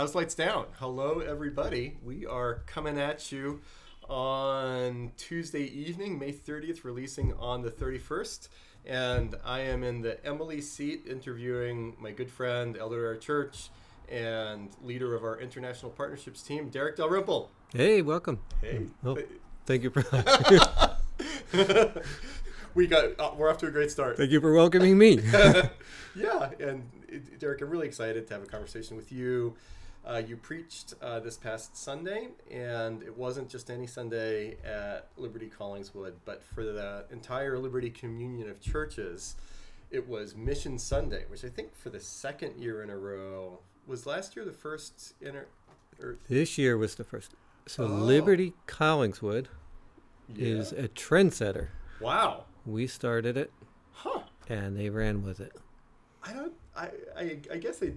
House lights down. Hello, everybody. We are coming at you on Tuesday evening, May 30th, releasing on the 31st. And I am in the Emily seat interviewing my good friend, elder church, and leader of our international partnerships team, Derek Dalrymple. Hey, welcome. Hey. Oh, thank you for we got uh, we're off to a great start. thank you for welcoming me. yeah, and Derek, I'm really excited to have a conversation with you. Uh, you preached uh, this past Sunday, and it wasn't just any Sunday at Liberti Collingswood, but for the entire Liberti Communion of Churches, it was Mission Sunday, which I think for the second year in a row was last year the first inter. Or, this year was the first. So Oh. Liberti Collingswood yeah. is a trendsetter. wow, We started it, huh? and they ran with it. I don't. I. I, I guess I,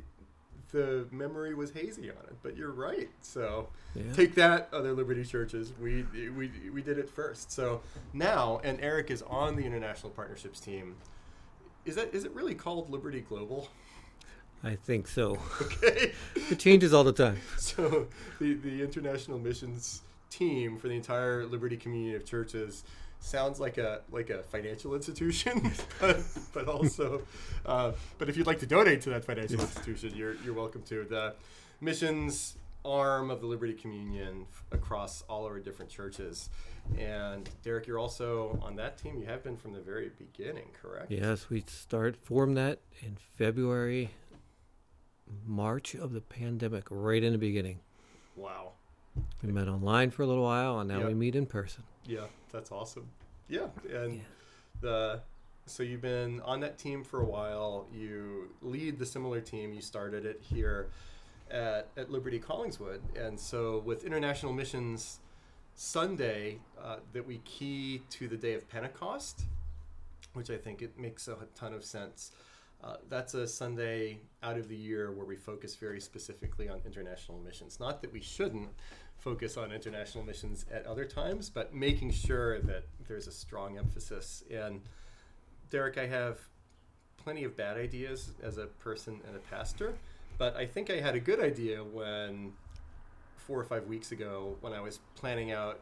the memory was hazy on it, but you're right. So Yeah. take that, other Liberti churches. We we we did it first. So now, and Eric is on the international partnerships team. Is that is it really called Liberti Global? I think so. Okay. It changes all the time. So the the international missions team for the entire Liberti community of churches sounds like a like a financial institution, but, but also, uh, but if you'd like to donate to that financial institution, you're you're welcome to the missions arm of the Liberti Communion f- across all our different churches. And Derek, you're also on that team. You have been from the very beginning, correct? Yes, we start formed that in February, March of the pandemic, right in the beginning. Wow. We met online for a little while, and now Yep. we meet in person. Yeah, that's awesome. Yeah, and Yeah. the so you've been on that team for a while. You lead the similar team. You started it here at, at Liberti Collingswood, and so with International Missions Sunday, uh, that we key to the day of Pentecost, which I think it makes a ton of sense. Uh, that's a Sunday out of the year where we focus very specifically on international missions. Not that we shouldn't focus on international missions at other times, but making sure that there's a strong emphasis. And Derek, I have plenty of bad ideas as a person and a pastor, but I think I had a good idea when four or five weeks ago when I was planning out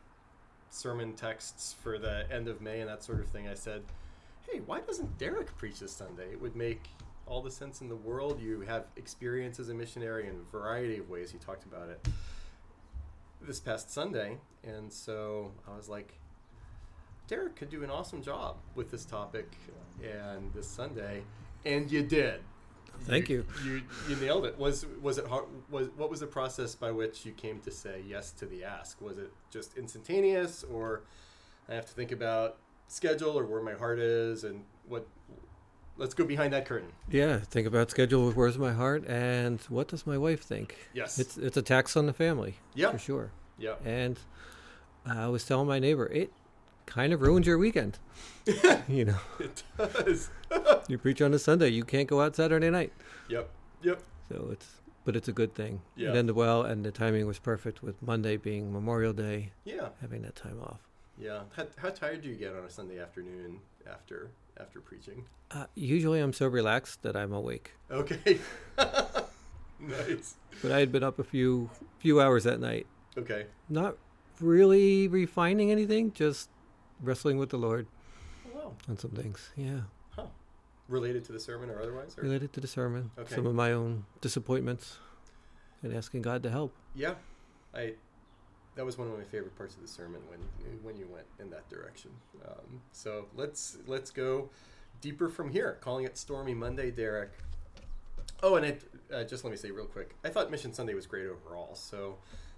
sermon texts for the end of May and that sort of thing. I said, hey, why doesn't Derek preach this Sunday? It would make all the sense in the world. You have experience as a missionary in a variety of ways. You talked about it this past Sunday. And so I was like, Derek could do an awesome job with this topic and this Sunday. And you did. Thank you. You you nailed it. Was was it hard? Was what was the process by which you came to say yes to the ask? Was it just instantaneous, or I have to think about schedule or where my heart is and what? Let's go behind that curtain. Yeah, think about schedule with where's my heart, and what does my wife think? Yes. It's it's a tax on the family, yeah. for sure. Yeah. And I was telling my neighbor, it kind of ruins your weekend. you know, It does. you preach on a Sunday, you can't go out Saturday night. yep. Yep. So it's, but it's a good thing. Yeah. It ended well, and the timing was perfect with Monday being Memorial Day, Yeah. having that time off. Yeah. How, how tired do you get on a Sunday afternoon after after preaching? Uh, usually I'm so relaxed that I'm awake, Okay. nice. but I had been up a few few hours that night, Okay. not really refining anything, just wrestling with the Lord Oh, wow. on some things. Yeah. Huh. Related to the sermon or otherwise? Or? related to the sermon, Okay. some of my own disappointments, and asking God to help. Yeah, I. That was one of my favorite parts of the sermon when when you went in that direction. Um, so let's let's go deeper from here. Calling it Stormy Monday, Derek. Oh, and it, uh, just let me say real quick. I thought Mission Sunday was great overall. So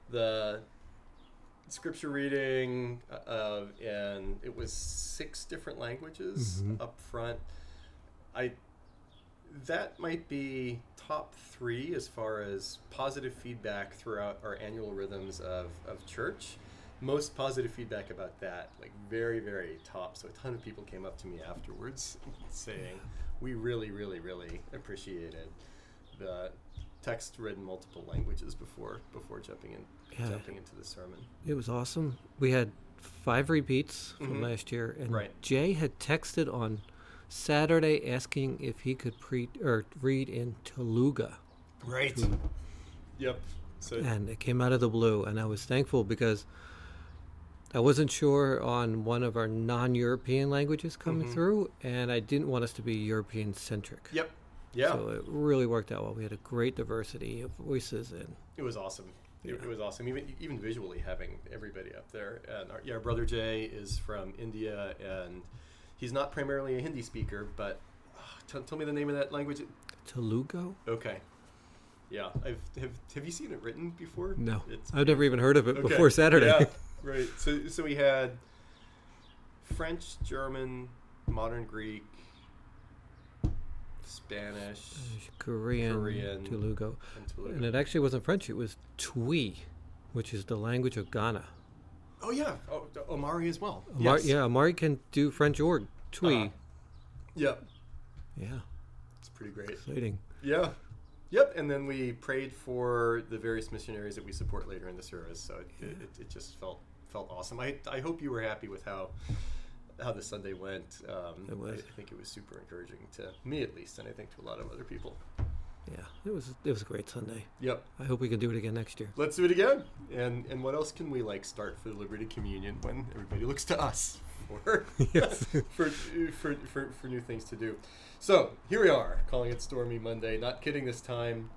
the scripture reading, uh, and it was six different languages Mhm. up front. I that might be top three as far as positive feedback throughout our annual rhythms of, of church. Most positive feedback about that, like very, very top. So a ton of people came up to me afterwards saying, we really, really, really appreciated the text read in multiple languages before before jumping in Yeah. jumping into the sermon. It was awesome. We had five repeats from Mhm. last year, and Right. Jay had texted on Saturday asking if he could pre or read in Telugu, Right. Yep. So and it came out of the blue, and I was thankful because I wasn't sure on one of our non-European languages coming Mhm. through, and I didn't want us to be European centric. Yep. Yeah. So it really worked out well. We had a great diversity of voices, and It was awesome. It, Yeah. it was awesome. Even even visually having everybody up there. And our, yeah, our brother Jay is from India, and he's not primarily a Hindi speaker, but uh, tell, tell me the name of that language. Telugu. Okay. Yeah, I've have, have you seen it written before? No, It's I've never even heard of it Okay. before Saturday. Yeah, right. So so we had French, German, modern Greek, Spanish, Korean, Korean. Telugu. and Telugu. And it actually wasn't French, it was Twi, which is the language of Ghana. Oh yeah, oh, Omari as well. Yes. Yeah, Amari can do French or Twi. Uh-huh. Yep. Yeah, It's pretty great. exciting. Yeah. Yep. And then we prayed for the various missionaries that we support later in the service. So it, Yeah. it, it just felt felt awesome. I, I hope you were happy with how how the Sunday went. Um, It was. I, I think it was super encouraging to me at least, and I think to a lot of other people. Yeah, it was it was a great Sunday. Yep. I hope we can do it again next year. Let's do it again. And and what else can we like start for the Liberti Communion when everybody looks to us for Yes. for, for for for new things to do? So here we are, calling it Stormy Monday. Not kidding this time.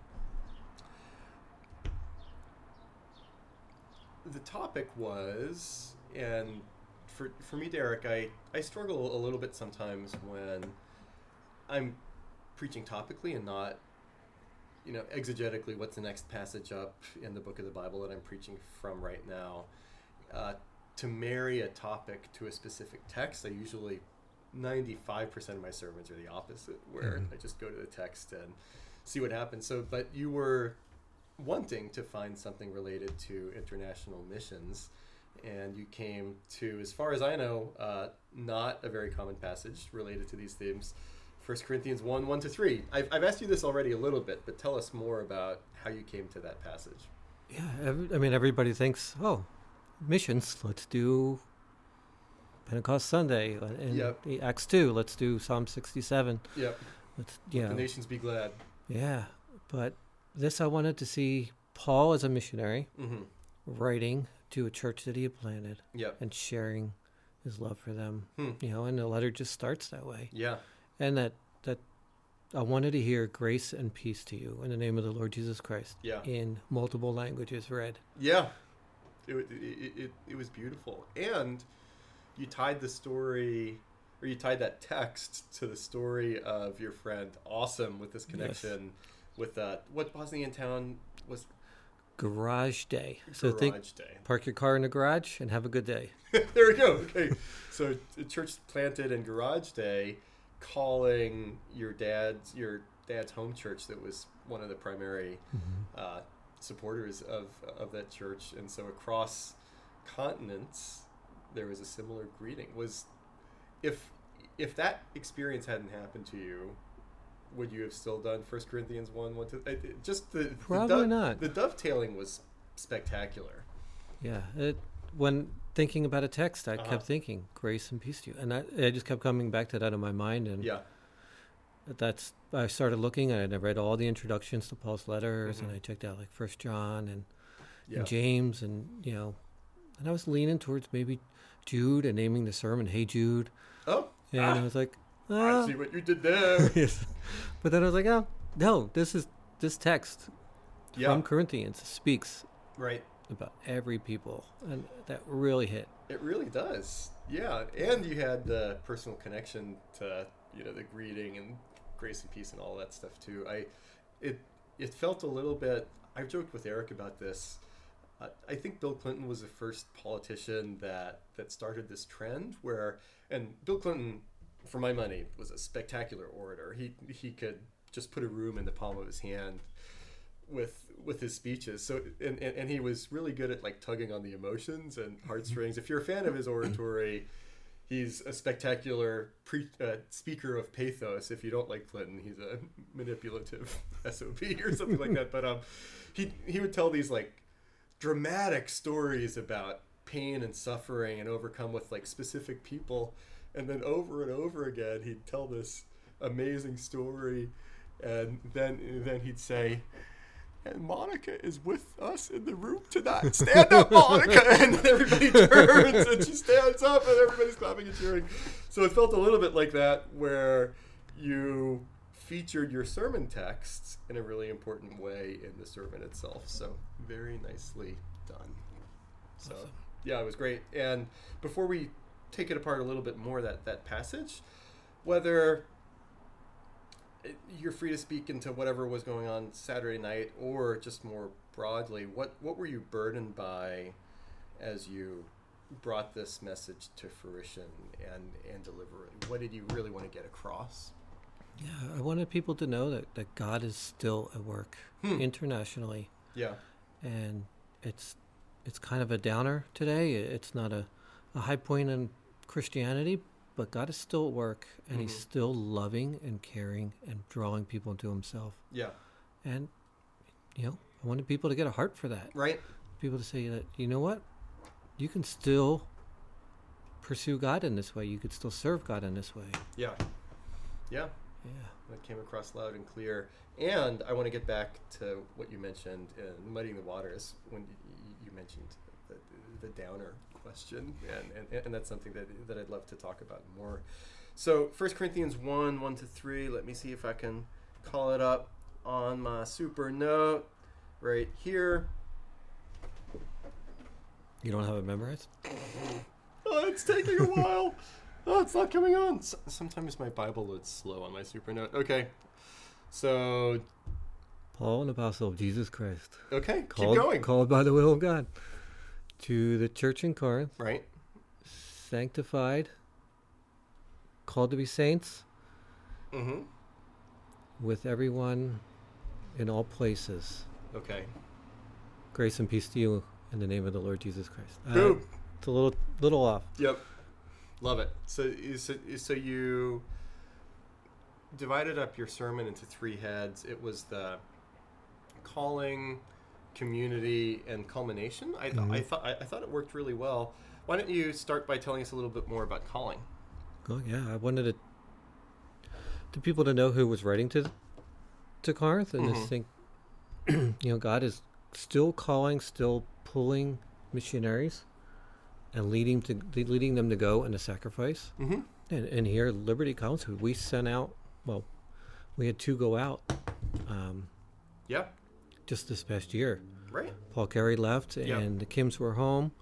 The topic was, and for for me, Derek, I I struggle a little bit sometimes when I'm preaching topically and not you know, exegetically, what's the next passage up in the book of the Bible that I'm preaching from right now? Uh, to marry a topic to a specific text, I usually, 95% of my sermons are the opposite, where Mhm. I just go to the text and see what happens. So, but you were wanting to find something related to international missions, and you came to, as far as I know, uh, not a very common passage related to these themes. 1 Corinthians 1 1 to 3. I've, I've asked you this already a little bit, but tell us more about how you came to that passage. Yeah, every, I mean everybody thinks, oh, missions. Let's do Pentecost Sunday uh, and Yep. Acts two. Let's do Psalm sixty seven. Yep. Let's The yeah, nations be glad. yeah. But this I wanted to see Paul as a missionary Mm-hmm. writing to a church that he had planted Yep. and sharing his love for them. Hmm. You know, and the letter just starts that way. Yeah. And that that I wanted to hear grace and peace to you in the name of the Lord Jesus Christ Yeah. in multiple languages read. Yeah. It, it, it, it was beautiful. And you tied the story, or you tied that text to the story of your friend Asum with this connection with uh, what Bosnian town was Garage day. So Garage think Day. park your car in the garage and have a good day. there we go. Okay. So church planted and Garage Day, calling your dad's your dad's home church that was one of the primary uh, supporters of of that church, and so across continents there was a similar greeting. Was if if that experience hadn't happened to you, would you have still done First Corinthians one one two? Just the the Probably not. The dovetailing was spectacular. Yeah. It, when thinking about a text, I Uh-huh. kept thinking grace and peace to you, and I, I just kept coming back to that in my mind. And Yeah. that's I started looking and I read all the introductions to Paul's letters, Mhm. and I checked out like First John and, Yeah. and James, and you know, and I was leaning towards maybe Jude and naming the sermon "Hey Jude," Oh, and Ah. I was like, I ah. see what you did there. yes. But then I was like, oh no, this is this text yeah. from Corinthians speaks right. About every people, and that really hit. It really does. Yeah, and you had the personal connection to you know the greeting and grace and peace and all that stuff too. I it it felt a little bit. I've joked with Eric about this. I think Bill Clinton was the first politician that that started this trend where, and Bill Clinton, for my money, was a spectacular orator. He he could just put a room in the palm of his hand with with his speeches. So and, and, and he was really good at like tugging on the emotions and heartstrings. If you're a fan of his oratory, he's a spectacular pre- uh, speaker of pathos. If you don't like Clinton, he's a manipulative SOB or something like that. But um, he he would tell these like dramatic stories about pain and suffering and overcome with like specific people, and then over and over again he'd tell this amazing story, and then then he'd say and Monica is with us in the room tonight. Stand up, Monica! And everybody turns and she stands up and everybody's clapping and cheering. So it felt a little bit like that where you featured your sermon texts in a really important way in the sermon itself. So very nicely done. So Awesome. yeah, it was great. And before we take it apart a little bit more, that that passage, whether you're free to speak into whatever was going on Saturday night, or just more broadly, what what were you burdened by as you brought this message to fruition and and deliver it? What did you really want to get across? Yeah, I wanted people to know that, that God is still at work Hmm. internationally, Yeah, and it's it's kind of a downer today. It's not a, a high point in Christianity, but God is still at work, and He's Mhm. still loving and caring and drawing people into Himself. yeah, And you know, I wanted people to get a heart for that. right. People to say that you know what, you can still pursue God in this way. You could still serve God in this way. Yeah, yeah. Yeah. That came across loud and clear. And I want to get back to what you mentioned in muddying the waters when you mentioned the, the downer question, and, and, and that's something that, that I'd love to talk about more. So 1 Corinthians 1, 1 to 3, let me see if I can call it up on my Supernote right here. You don't have it memorized? Oh, it's taking a while. Oh, it's not coming on. Sometimes my Bible loads slow on my Supernote. Okay. So, Paul, an apostle of Jesus Christ. okay, Called, keep going. Called by the will of God. To the church in Corinth, Right? sanctified, called to be saints, Mm-hmm. with everyone in all places. Okay. Grace and peace to you in the name of the Lord Jesus Christ. Uh, it's a little little off. Yep. Love it. So, so, so you divided up your sermon into three heads. It was the calling, community, and culmination. I, th- I Mhm. thought I, I thought it worked really well. Why don't you start by telling us a little bit more about calling? Oh yeah, I wanted it to people to know who was writing to to Corinth and to think, you know, God is still calling, still pulling missionaries and leading to leading them to go and to sacrifice. Mm-hmm. And, and here, Liberti Council, we sent out. Well, we had two go out um, Yeah. Just this past year. Right. Paul Carey left, Yeah. and the Kims were home,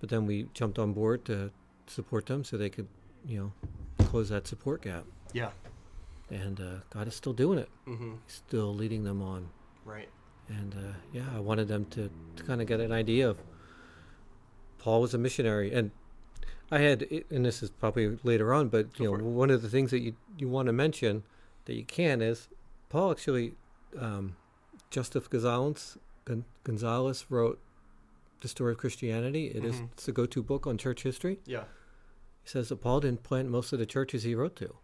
but then we jumped on board to support them so they could, you know, close that support gap. Yeah. And uh, God is still doing it. Mm-hmm. Still leading them on. Right. And uh, yeah, I wanted them to, to kind of get an idea of Paul was a missionary, and I had, and this is probably later on, but Go you know, one of the things that you you want to mention that you can is Paul actually, um, Justo Gonzalez, Gonzalez wrote the story of Christianity. It is Mhm. it's a go-to book on church history. Yeah. He says that Paul didn't plant most of the churches he wrote to,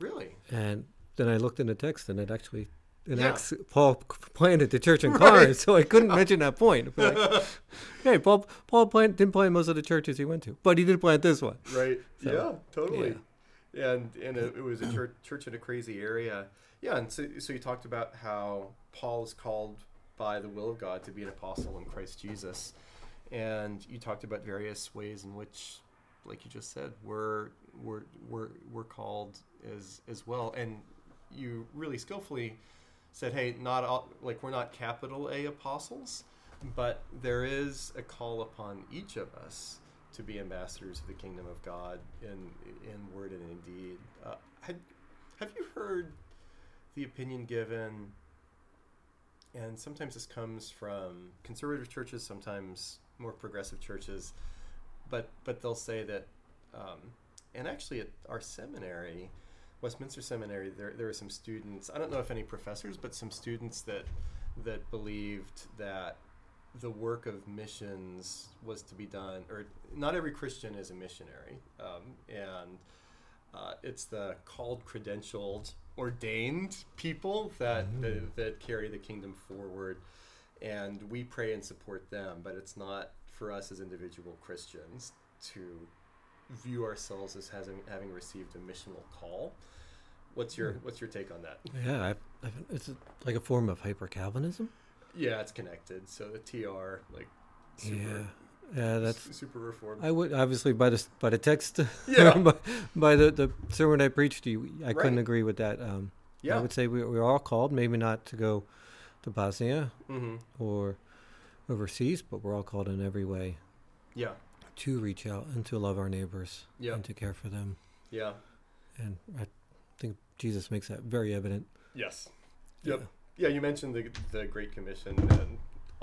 Really. and then I looked in the text, and it actually. In Yeah. Acts, Paul planted the church in Right. Corinth, so I couldn't mention that point. Like, hey, Paul, Paul plant, didn't plant most of the churches he went to, but he did plant this one. Right. So, yeah, totally. And and it, it was a church, church in a crazy area. Yeah, and so so you talked about how Paul is called by the will of God to be an apostle in Christ Jesus, and you talked about various ways in which, like you just said, we're we're we're, we're called as as well. And you really skillfully said, hey, not all, like we're not capital A apostles, but there is a call upon each of us to be ambassadors of the kingdom of God in in word and in deed. Uh, had, have you heard the opinion given? And sometimes this comes from conservative churches, sometimes more progressive churches, but but they'll say that, um, and actually at our seminary, Westminster Seminary, there there were some students. I don't know if any professors, but some students that that believed that the work of missions was to be done, or not every Christian is a missionary, um, and uh, it's the called, credentialed, ordained people that, Mm. that that carry the kingdom forward, and we pray and support them. But it's not for us as individual Christians to view ourselves as having having received a missional call. What's your Hmm. What's your take on that? Yeah, I've, I've, it's like a form of hyper Calvinism. Yeah, it's connected. So the TR, like, super, Yeah, yeah, that's. super reformed. I would obviously by the by the text, Yeah. by, by the the sermon I preached to you, I couldn't agree with that. Um, yeah. I would say we we're all called, maybe not to go to Bosnia mm-hmm. or overseas, but we're all called in every way Yeah. to reach out and to love our neighbors Yeah. and to care for them. Yeah. And I think Jesus makes that very evident. Yes. Yep. Yeah. Yeah. You mentioned the the Great Commission and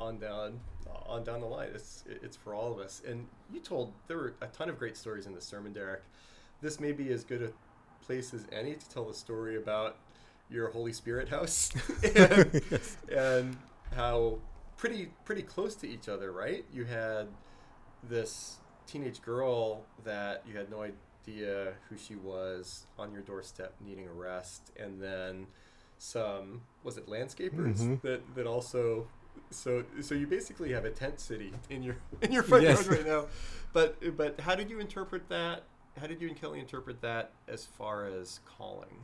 on down on down the line. It's it's for all of us. And you told there were a ton of great stories in the sermon, Derek. This may be as good a place as any to tell the story about your Holy Spirit house and, and how pretty pretty close to each other, right? You had this teenage girl that you had no idea who she was on your doorstep needing a rest, and then some was it landscapers Mhm. that that also so so you basically have a tent city in your in your front Yes. yard right now. But but how did you interpret that? How did you and Kelly interpret that as far as calling?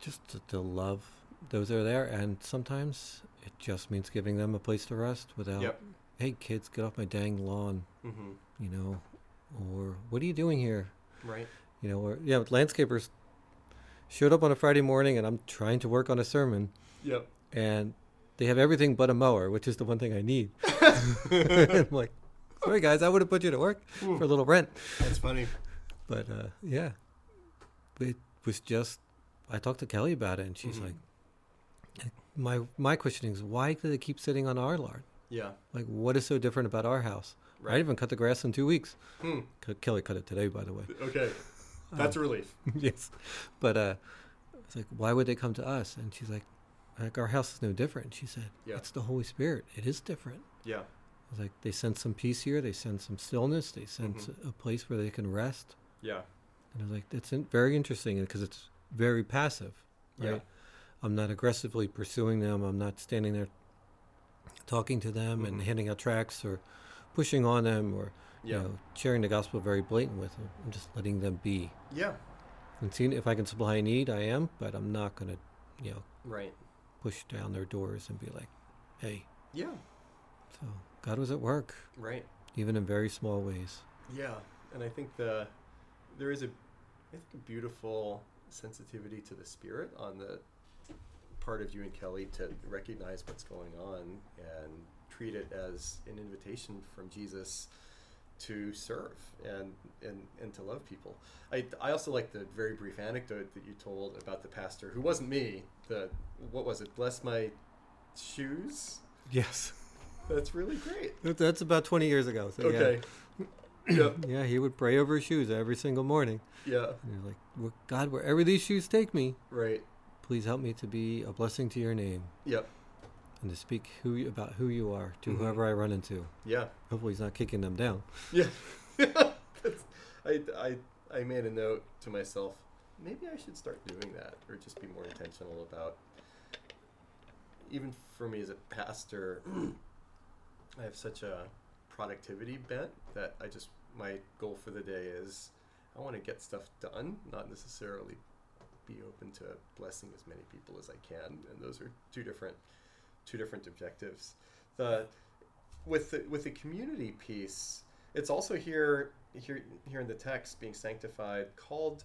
Just to, to love those that are there, and sometimes it just means giving them a place to rest without, Yep. hey kids, get off my dang lawn, Mm-hmm. you know, or what are you doing here? Right. You know, or yeah, landscapers showed up on a Friday morning, and I'm trying to work on a sermon, Yep. and they have everything but a mower, which is the one thing I need. I'm like, sorry guys, I would have put you to work for a little rent, That's funny. but uh, yeah, it was just. I talked to Kelly about it, and she's Mhm. like, my my questioning is why do they keep sitting on our lawn? Yeah. Like, what is so different about our house? I Right. even cut the grass in two weeks. Hmm. Kelly cut it today, by the way. Okay. That's a relief. yes, but uh, it's like, why would they come to us? And she's like, like our house is no different. She said, Yeah. it's the Holy Spirit. It is different. Yeah. I was like, they sense some peace here. They sense some stillness. They sense Mhm. a, place where they can rest. Yeah. And I was like, that's in, very interesting because it's very passive. Yeah. Right? I'm not aggressively pursuing them. I'm not standing there talking to them and Mhm. handing out tracts or pushing on them or Yeah. you know sharing the gospel very blatant with them. I'm just letting them be. Yeah. And seeing if I can supply a need, I am, but I'm not going to, you know, Right. Push down their doors and be like, hey. Yeah. So God was at work, Right. even in very small ways. Yeah. And I think the there is a I think a beautiful sensitivity to the spirit on the part of you and Kelly to recognize what's going on and treat it as an invitation from Jesus to serve and, and, and to love people. I, I also like the very brief anecdote that you told about the pastor who wasn't me. The what was it? Bless my shoes. Yes. That's really great. That's about 20 years ago. So Okay. Yeah. yep. yeah, he would pray over his shoes every single morning. Yeah. And he's like, "Wh- God, wherever these shoes take me, Right. please help me to be a blessing to your name Yep. And to speak who you, about who you are to Mhm. whoever I run into. Yeah. Hopefully, he's not kicking them down. Yeah. I, I, I made a note to myself, maybe I should start doing that or just be more intentional about. Even for me as a pastor, I have such a productivity bent that I just, my goal for the day is I want to get stuff done, not necessarily be open to blessing as many people as I can. And those are two different, two different objectives. The, with the, with the community piece, it's also here here here in the text being sanctified called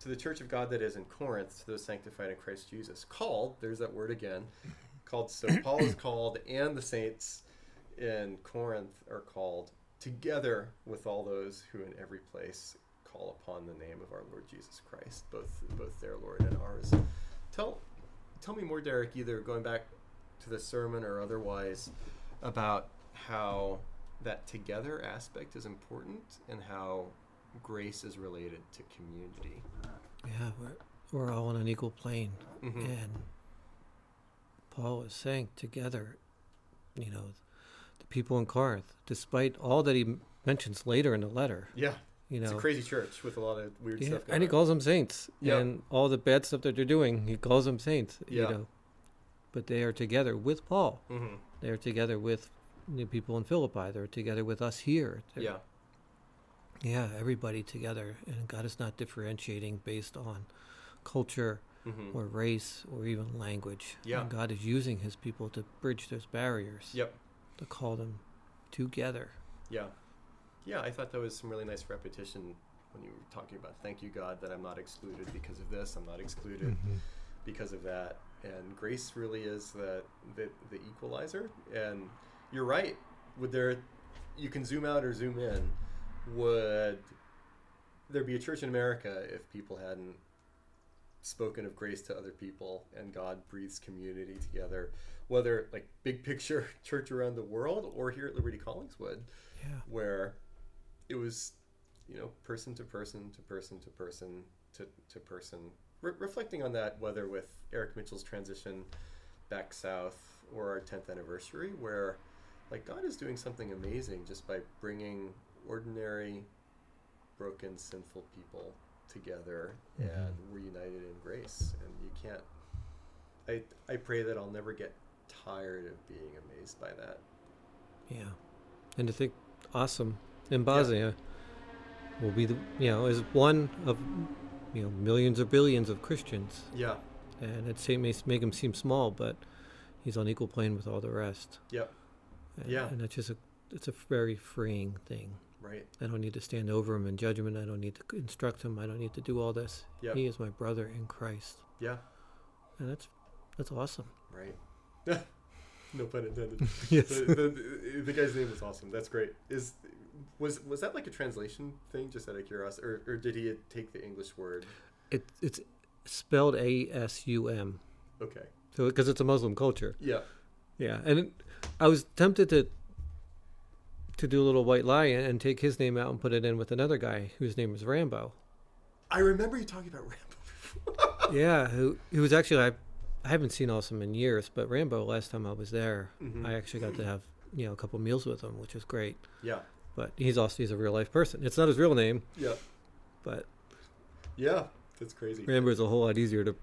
to the church of god that is in corinth to those sanctified in christ jesus called there's that word again called so paul is called and the saints in corinth are called together with all those who in every place call upon the name of our lord jesus christ both both their lord and ours tell tell me more derek either going back to the sermon or otherwise about how that together aspect is important and how grace is related to community. Yeah, we're, we're all on an equal plane. Mhm. And Paul is saying together, you know, the people in Corinth, despite all that he mentions later in the letter, Yeah, you know, it's a crazy church with a lot of weird yeah, stuff going on. and he calls them saints. Yeah. And all the bad stuff that they're doing, he calls them saints, Yeah. you know. But they are together with Paul. hmm They're together with the people in Philippi. They're together with us here. They're- Yeah, Yeah, everybody together. And God is not differentiating based on culture hmm or race or even language. Yeah. And God is using his people to bridge those barriers, yep, to call them together. yeah, yeah. I thought that was some really nice repetition when you were talking about thank you God that I'm not excluded because of this. I'm not excluded because of that. And grace really is the, the the equalizer. And you're right. Would there, you can zoom out or zoom in. Would there be a church in America if people hadn't spoken of grace to other people and God breathes community together, whether like big picture church around the world or here at Liberti Collingswood, Yeah. where it was, you know, person to person to person to person to, to person. Re- reflecting on that, whether with Eric Mitchell's transition back south or our 10th anniversary, where like God is doing something amazing just by bringing ordinary, broken, sinful people together Mhm. and we're united in grace. And you can't, I, I pray that I'll never get tired of being amazed by that. Yeah. And to think, awesome, in Bosnia will be the, you know, is one of, you know, millions or billions of Christians. Yeah. And it may make him seem small, but he's on equal plane with all the rest. Yep. And, Yeah. And it's just a, it's a very freeing thing. Right. I don't need to stand over him in judgment. I don't need to instruct him. I don't need to do all this. Yep. He is my brother in Christ, Yeah. and that's that's awesome. Right. no pun intended. yes. the, the, the guy's name was awesome. That's great. Is was was that like a translation thing? Just out of curiosity, or, or did he take the English word? It, it's spelled A S U M. Okay. So because it's a Muslim culture. Yeah. Yeah, and it, I was tempted to to do a little white lie and, take his name out and put it in with another guy whose name was Rambo. I remember you talking about Rambo before. yeah, who who was actually I I haven't seen Asum in years, but Rambo last time I was there, Mhm. I actually got to have you know a couple meals with him, which was great. Yeah. But he's also he's a real life person. It's not his real name, Yeah. but Yeah. That's crazy. Rambo is a whole lot easier to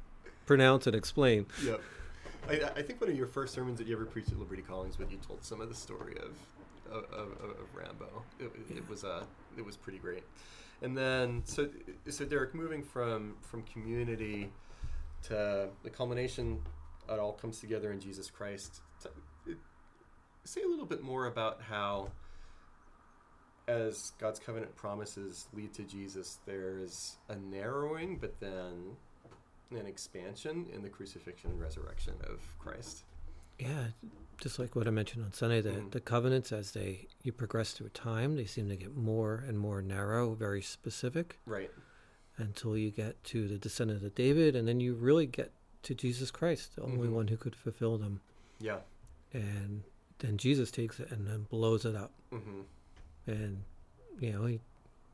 pronounce and explain. Yep. I, I think one of your first sermons that you ever preached at Liberti Collingswood, you told some of the story of of, of, of Rambo. It, Yeah. it was uh, it was pretty great. And then so so Derek, moving from from community to the culmination, it all comes together in Jesus Christ. It- Say a little bit more about how, as God's covenant promises lead to Jesus, there's a narrowing, but then an expansion in the crucifixion and resurrection of Christ. Yeah, just like what I mentioned on Sunday, the, Mhm. the covenants as they you progress through time, they seem to get more and more narrow, very specific, Right. until you get to the descendant of David, and then you really get to Jesus Christ, the only Mhm. one who could fulfill them. Yeah. And then Jesus takes it and then blows it up, hmm and you know he.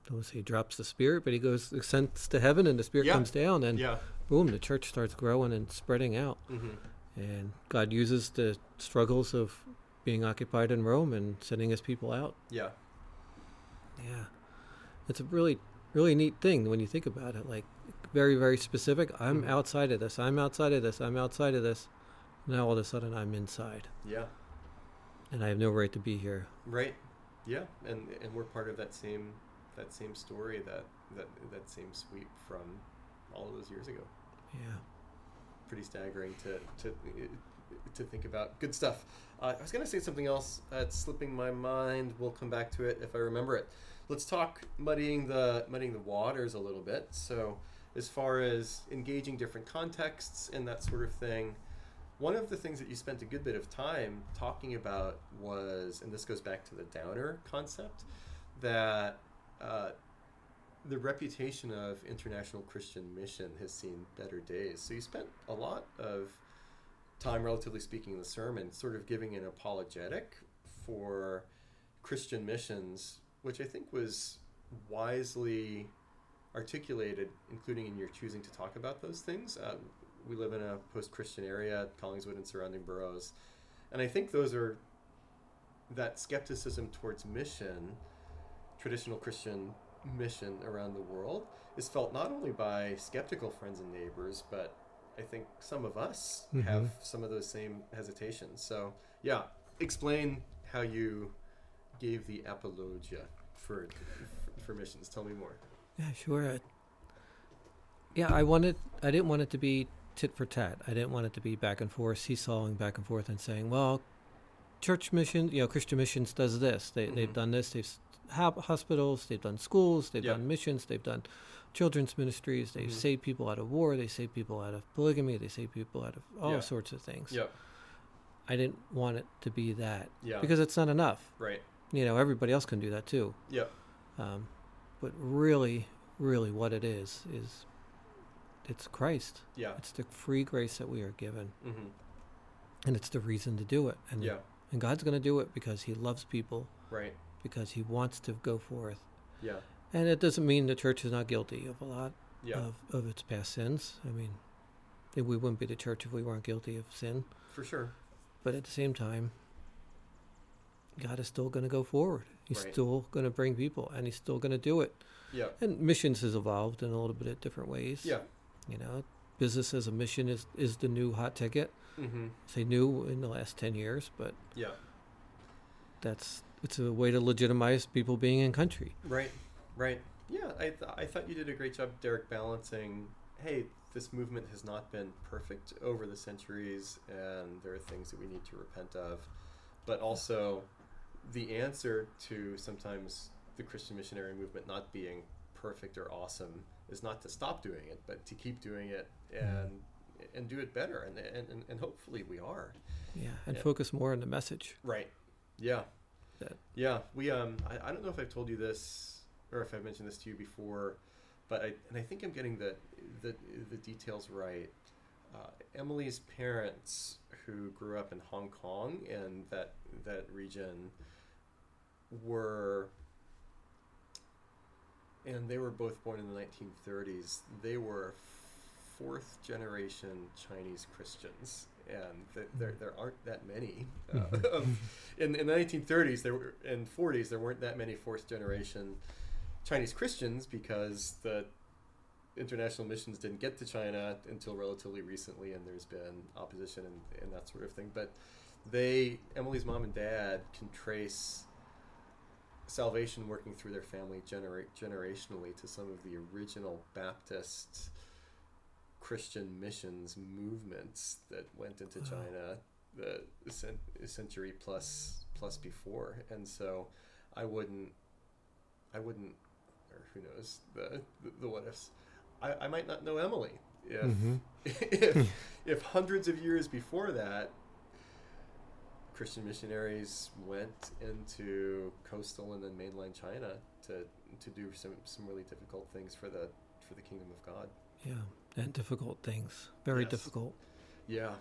Don't say he drops the spirit, but he goes ascends to heaven, and the spirit Yeah. comes down, and Yeah. boom, the church starts growing and spreading out. hmm And God uses the struggles of being occupied in Rome and sending his people out. Yeah. Yeah. It's a really, really neat thing when you think about it. Like, very, very specific. I'm Mhm. outside of this. I'm outside of this. I'm outside of this. Now all of a sudden I'm inside. Yeah. And I have no right to be here. Right. Yeah. And and we're part of that same that same story that that that same sweep from all of those years ago. Yeah. Pretty staggering to to to think about. Good stuff. Uh, I was gonna say something else. That's slipping my mind. We'll come back to it if I remember it. Let's talk muddying the muddying the waters a little bit. So, as far as engaging different contexts and that sort of thing, one of the things that you spent a good bit of time talking about was, and this goes back to the downer concept, that uh, the reputation of international Christian mission has seen better days. So you spent a lot of time, relatively speaking, in the sermon, sort of giving an apologetic for Christian missions, which I think was wisely articulated, including in your choosing to talk about those things. Uh, we live in a post-Christian area, Collingswood and surrounding boroughs, and I think those are that skepticism towards mission, traditional Christian mission around the world, is felt not only by skeptical friends and neighbors, but I think some of us Mhm. have some of those same hesitations. So, yeah, explain how you gave the apologia for for missions. Tell me more. Yeah, sure. Yeah, I wanted. I didn't want it to be tit for tat. I didn't want it to be back and forth, seesawing back and forth, and saying, "Well, church mission, you know, Christian missions does this. They they've Mhm. done this. They've have hospitals. They've done schools. They've Yeah. done missions. They've done children's ministries. They've Mhm. saved people out of war. They save people out of polygamy. They save people out of all Yeah. sorts of things. Yep. I didn't want it to be that Yeah. because it's not enough. right. You know, everybody else can do that too. Yeah. Um, but really, really, what it is is it's Christ. Yeah. It's the free grace that we are given, Mm-hmm. and it's the reason to do it. And Yeah. and God's going to do it because He loves people, Right. because He wants to go forth. Yeah. And it doesn't mean the church is not guilty of a lot Yeah. of, of its past sins. I mean, we wouldn't be the church if we weren't guilty of sin. for sure. But at the same time, God is still going to go forward. He's Right. still going to bring people, and He's still going to do it. Yeah. And missions has evolved in a little bit of different ways. Yeah. You know, business as a mission is, is the new hot ticket. Mm-hmm. Say new in the last 10 years, but Yeah. that's it's a way to legitimize people being in country. Right. Right. Yeah. I, th- I thought you did a great job, Derek, balancing. Hey, this movement has not been perfect over the centuries, and there are things that we need to repent of, but also the answer to sometimes the Christian missionary movement not being perfect or awesome is not to stop doing it, but to keep doing it and and do it better, and and, and, hopefully we are. Yeah. And Yeah. focus more on the message. Right. Yeah. That- Yeah. We um I, I don't know if I've told you this or if I've mentioned this to you before, but I and I think I'm getting the the the details right. Uh, Emily's parents, who grew up in Hong Kong and that that region, were and they were both born in the 1930s. They were fourth generation Chinese Christians, and th- there there aren't that many. Uh, in, in the 1930s, there were and 40s there weren't that many fourth generation Chinese Christians because the international missions didn't get to China until relatively recently, and there's been opposition and, and that sort of thing. But they, Emily's mom and dad, can trace salvation working through their family genera- generationally to some of the original Baptist Christian missions movements that went into. China the cen- century plus plus before, and so I wouldn't, I wouldn't, or who knows the the, the what ifs. I, I might not know Emily if Mhm. if if hundreds of years before that Christian missionaries went into coastal and then mainland China to to do some some really difficult things for the for the kingdom of God. Yeah. And difficult things. Very Yes. difficult. Yeah.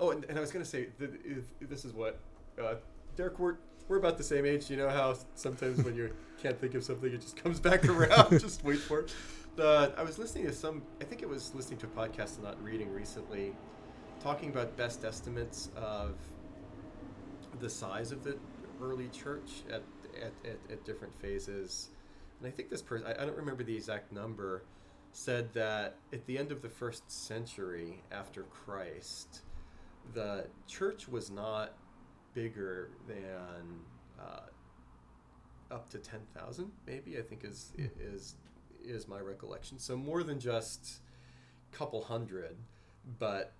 Oh, and, and I was gonna say that if, if this is what uh, Derek. We're we're about the same age. You know how sometimes when you can't think of something, it just comes back around. just wait for it. The, I was listening to some. I think it was listening to a podcast and not reading recently, talking about best estimates of the size of the early church at at, at, at different phases. And I think this person, I, I don't remember the exact number, said that at the end of the first century after Christ, the church was not bigger than uh, up to 10,000, maybe, I think is, is, is my recollection. So more than just a couple hundred, but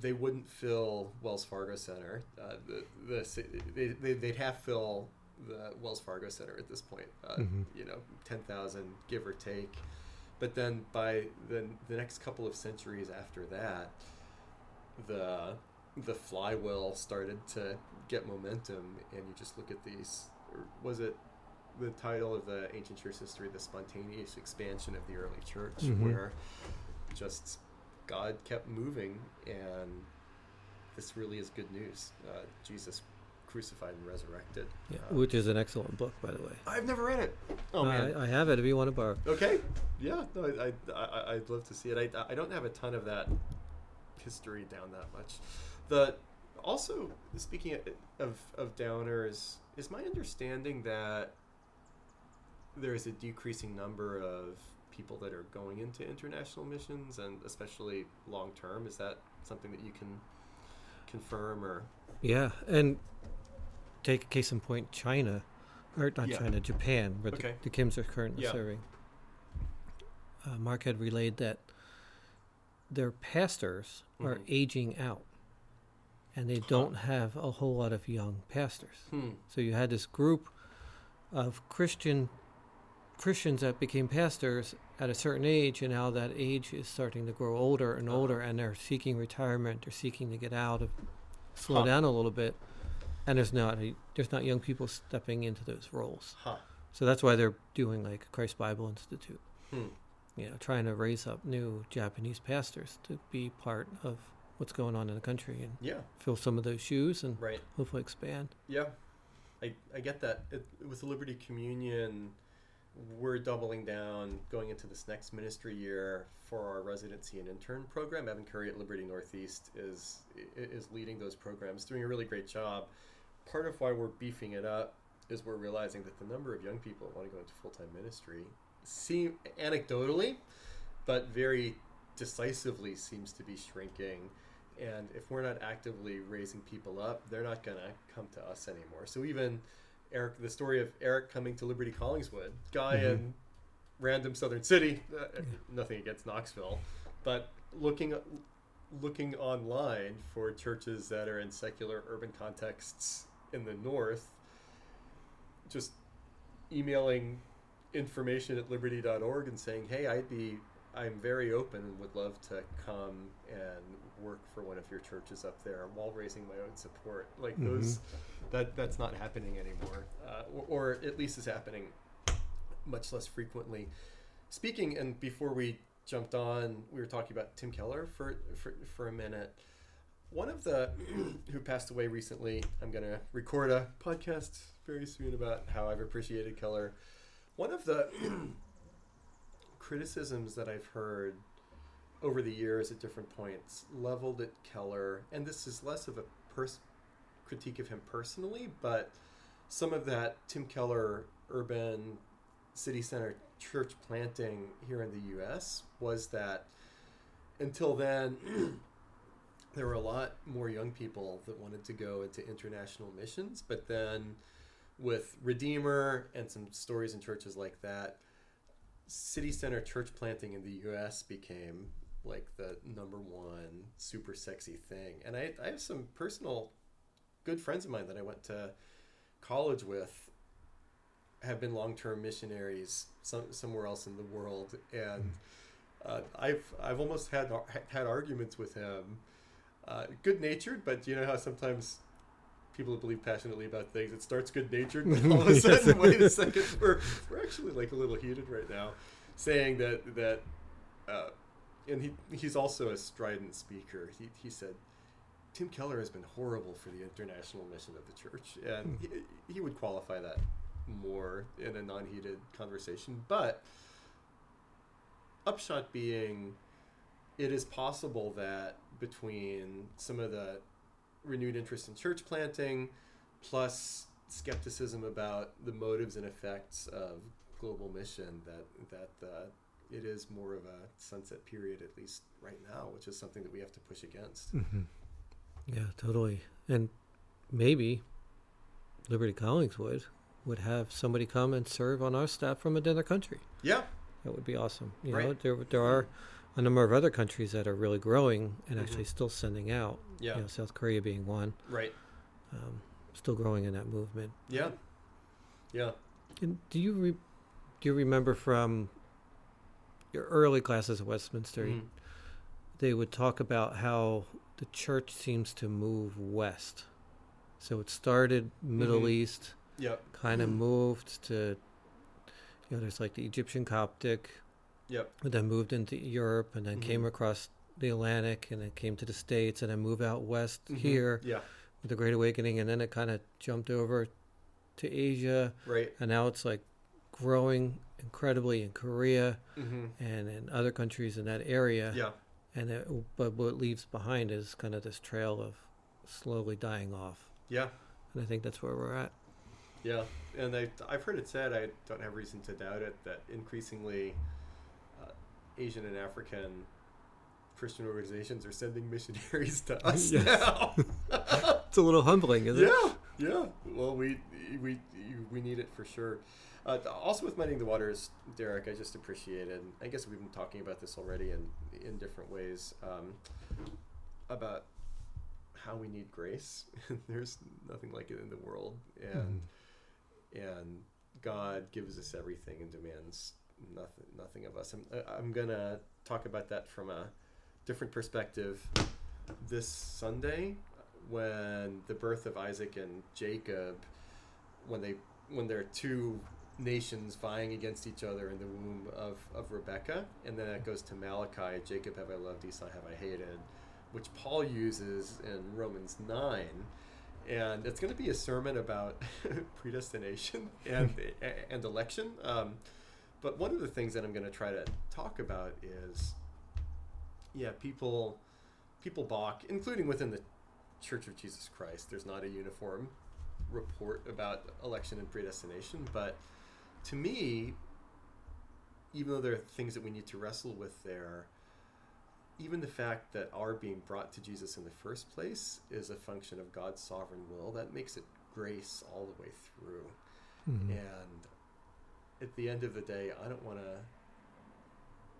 they wouldn't fill Wells Fargo Center. Uh, the, the, they, they, they'd half fill the Wells Fargo Center at this point, uh, Mhm. you know, 10,000, give or take. But then by the, the next couple of centuries after that, the the flywheel started to get momentum, and you just look at these. Was it the title of the ancient church history, the spontaneous expansion of the early church, Mhm. where just God kept moving, and this really is good news. Uh, Jesus crucified and resurrected. Yeah, Uh, which is an excellent book, by the way. I've never read it. Oh man. I, I have it if you want to borrow. Okay. Yeah. No, I, I, I I'd love to see it. I, I don't have a ton of that history down that much. The also speaking of of, of downers, is my understanding that there is a decreasing number of people that are going into international missions and especially long term. Is that something that you can confirm or? Yeah, and take a case in point, China, or not Yeah. China, Japan, where Okay. the, the Kims are currently Yeah. serving. Uh, Mark had relayed that their pastors are Mhm. aging out, and they don't have a whole lot of young pastors. Hmm. So you had this group of Christian Christians that became pastors at a certain age, and now that age is starting to grow older and Uh-huh. older, and they're seeking retirement. They're seeking to get out of, slow Huh. down a little bit, and there's not a, there's not young people stepping into those roles. Huh. So that's why they're doing like Christ Bible Institute, Hmm. you know, trying to raise up new Japanese pastors to be part of what's going on in the country and Yeah. fill some of those shoes and Right. hopefully expand. Yeah, I, I get that. It, with the Liberti Communion, we're doubling down going into this next ministry year for our residency and intern program. Evan Curry at Liberti Northeast is is leading those programs, doing a really great job. Part of why we're beefing it up is we're realizing that the number of young people that want to go into full time ministry seem anecdotally, but very decisively seems to be shrinking. And if we're not actively raising people up, they're not going to come to us anymore. So even Eric, the story of Eric coming to Liberti Collingswood, guy Mhm. in random southern city, uh, nothing against Knoxville, but looking looking online for churches that are in secular urban contexts in the north, just emailing information at liberti.org and saying, "Hey, I'd be I'm very open and would love to come and work for one of your churches up there while raising my own support." Like Mhm. those that that's not happening anymore, uh, or, or at least is happening much less frequently. Speaking, and before we jumped on, we were talking about Tim Keller for for, for a minute. One of the who passed away recently. I'm going to record a podcast very soon about how I've appreciated Keller. One of the criticisms that I've heard over the years at different points leveled at Keller, and this is less of a pers- critique of him personally, but some of that Tim Keller urban city center church planting here in the US was that until then there were a lot more young people that wanted to go into international missions, but then with Redeemer and some stories in churches like that, city center church planting in the US became like the number one super sexy thing. And I, I have some personal good friends of mine that I went to college with have been long-term missionaries some, somewhere else in the world and uh, I've I've almost had had arguments with him uh, good-natured but you know how sometimes people who believe passionately about things it starts good-natured but all of a sudden wait a second we're, we're actually like a little heated right now saying that that uh, and he he's also a strident speaker. He, he said Tim Keller has been horrible for the international mission of the church. And he, he would qualify that more in a non-heated conversation. But upshot being it is possible that between some of the renewed interest in church planting plus skepticism about the motives and effects of global mission that that uh, it is more of a sunset period at least right now which is something that we have to push against Mm-hmm. Yeah, totally. And maybe Liberti Collingswood would would have somebody come and serve on our staff from another country. yeah That would be awesome. You know, Right. there there are a number of other countries that are really growing and Mhm. actually still sending out. yeah You know, South Korea being one, right um, still growing in that movement. yeah yeah And do you re- do you remember from your early classes at Westminster? Mhm. They would talk about how the church seems to move west. So it started Middle Mhm. East, yep kind of Mhm. moved to, you know, there's like the Egyptian Coptic, yep and then moved into Europe, and then came Mhm. across the Atlantic, and then came to the States, and then moved out west Mhm. here, yeah with the Great Awakening, and then it kind of jumped over to Asia, Right. and now it's like growing incredibly in Korea Mm-hmm. and in other countries in that area. Yeah. And it, but what it leaves behind is kind of this trail of slowly dying off, Yeah. and I think that's where we're at. Yeah, and I, I've heard it said, I don't have reason to doubt it, that increasingly uh, Asian and African Christian organizations are sending missionaries to us Yes. now. It's a little humbling, isn't it? Yeah. Well, we we we need it for sure. Uh, also, with muddying the waters, Derek, I just appreciated. I guess we've been talking about this already in in different ways um, about how we need grace. There's nothing like it in the world, and and God gives us everything and demands nothing nothing of us. I'm I'm gonna talk about that from a different perspective this Sunday when the birth of Isaac and Jacob when they when there are two nations vying against each other in the womb of, of Rebecca and then it goes to Malachi Jacob have I loved Esau have I hated which Paul uses in Romans 9 and it's going to be a sermon about predestination and and election. Um, but one of the things that I'm going to try to talk about is yeah people people balk including within the Church of Jesus Christ there's not a uniform report about election and predestination but to me even though there are things that we need to wrestle with there even the fact that our being brought to Jesus in the first place is a function of God's sovereign will that makes it grace all the way through Mhm. and at the end of the day, I don't want to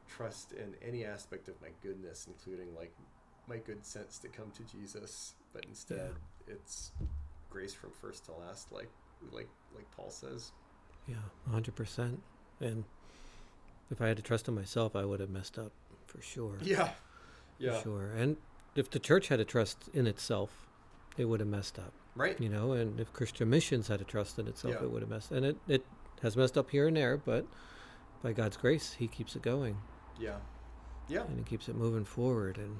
trust in any aspect of my goodness, including like my good sense to come to Jesus, but instead it's grace from first to last, like like like Paul says. Yeah, hundred percent. And if I had to trust in myself, I would have messed up for sure. Yeah, For yeah, sure. And if the church had to trust in itself, it would have messed up. right. You know, and if Christian missions had to trust in itself, Yeah. it would have messed. And it it has messed up here and there, but by God's grace, He keeps it going Yeah, yeah, and He keeps it moving forward. And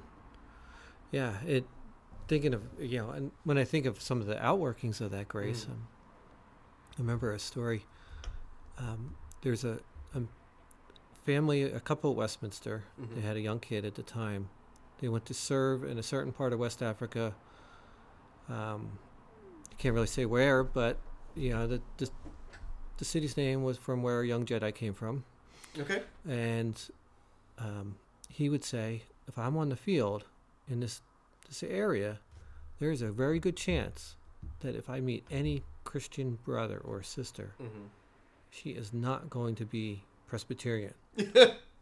yeah, it thinking of you know, and when I think of some of the outworkings of that grace, Mm. um, I remember a story. Um, there's a, a family, a couple at Westminster. Mhm. They had a young kid at the time. They went to serve in a certain part of West Africa. Um, I can't really say where, but you know the, the the city's name was from where a young Jedi came from, okay, and um, he would say, if I'm on the field in this this area, there is a very good chance that if I meet any Christian brother or sister, mm-hmm. she is not going to be Presbyterian.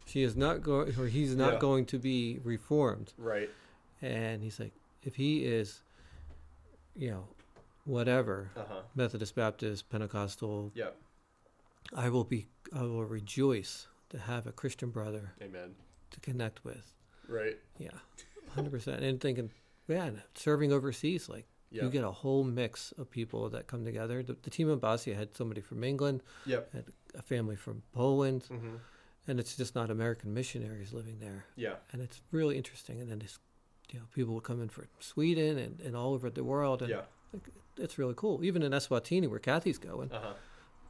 She is not going, or he's not Yeah. going to be Reformed. right, And he's like, if he is, you know, whatever, uh huh, Methodist, Baptist, Pentecostal, yeah, I will be, I will rejoice to have a Christian brother amen, to connect with. right, Yeah, hundred percent. And thinking, man, serving overseas, like yeah, you get a whole mix of people that come together. The, the team in Bosnia had somebody from England, yep, had a family from Poland, mm-hmm. and it's just not American missionaries living there. yeah, and it's really interesting. And then this, you know, people would come in from Sweden and, and all over the world, and yeah, it's really cool. Even in Eswatini, where Kathy's going, uh huh,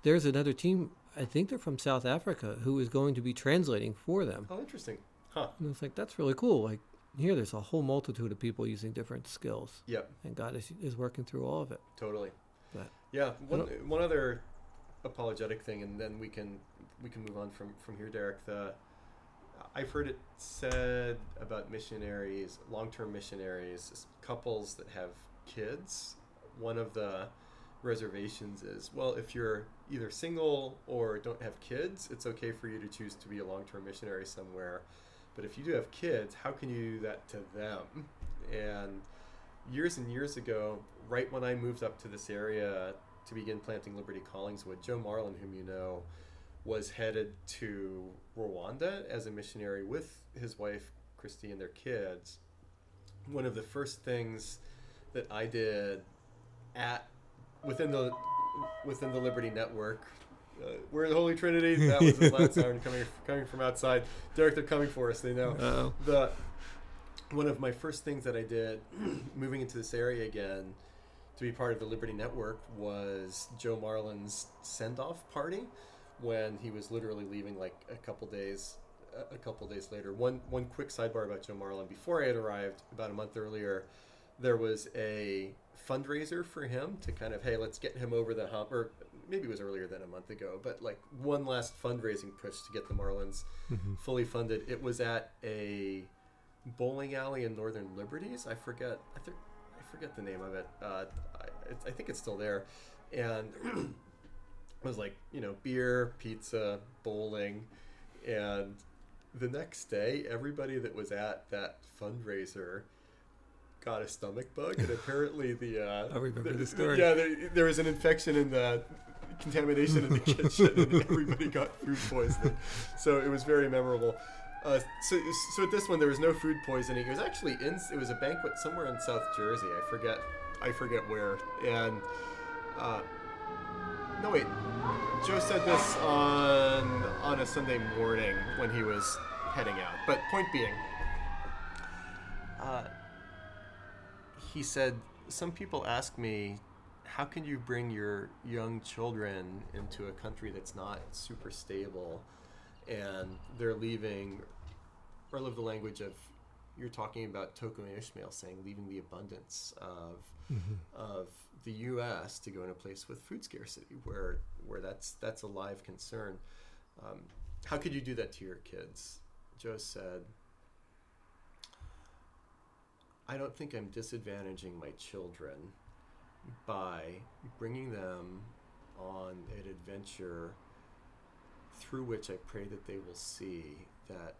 there's another team. I think they're from South Africa who is going to be translating for them. oh, interesting, huh, And it's like that's really cool. Like here, there's a whole multitude of people using different skills, yep. and God is is working through all of it. Totally. But- yeah. One one other apologetic thing, and then we can we can move on from from here, Derek. The I've heard it said about missionaries, long term missionaries, couples that have kids. One of the reservations is well, if you're either single or don't have kids, it's okay for you to choose to be a long term missionary somewhere. But if you do have kids, how can you do that to them? And years and years ago, right when I moved up to this area to begin planting Liberti Collingswood, Joe Marlin, whom you know, was headed to Rwanda as a missionary with his wife Christy and their kids. One of the first things that I did at within the within the Liberti Network. Uh, we're the Holy Trinity. That was the loud siren coming coming from outside. Derek, they're coming for us. They know Oh, the one of my first things that I did moving into this area again to be part of the Liberti Network was Joe Marlin's send-off party when he was literally leaving like a couple days a couple days later. One one quick sidebar about Joe Marlin. Before I had arrived, about a month earlier, there was a fundraiser for him to kind of hey, let's get him over the hump. Or maybe it was earlier than a month ago, but like one last fundraising push to get the Marlins Mm-hmm. fully funded. It was at a bowling alley in Northern Liberties. I forget. I think I forget the name of it. Uh, I, I think it's still there, and it was like you know beer, pizza, bowling, and the next day, everybody that was at that fundraiser got a stomach bug, and apparently the uh, I remember the- the story. Yeah, there, there was an infection in the contamination in the kitchen, and everybody got food poisoning. So it was very memorable. Uh, so, so at this one there was no food poisoning. It was actually in. It was a banquet somewhere in South Jersey. I forget. I forget where. And uh, no wait, Joe said this on on a Sunday morning when he was heading out. But point being, uh, he said some people ask me how can you bring your young children into a country that's not super stable and they're leaving or live the language of you're talking about Toko and Ishmael saying leaving the abundance of of the U.S. to go in a place with food scarcity where where that's that's a live concern. Um, how could you do that to your kids? Joe said, I don't think I'm disadvantaging my children by bringing them on an adventure through which I pray that they will see that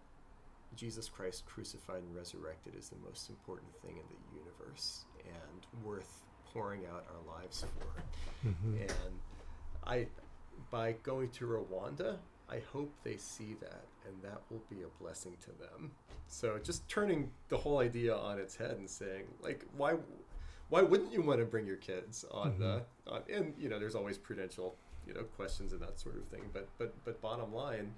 Jesus Christ crucified and resurrected is the most important thing in the universe and worth pouring out our lives for. Mm-hmm. And I, by going to Rwanda, I hope they see that, and that will be a blessing to them. So just turning the whole idea on its head and saying, like, why, why wouldn't you want to bring your kids on the, on, and you know, there's always prudential, you know, questions and that sort of thing. But but but bottom line,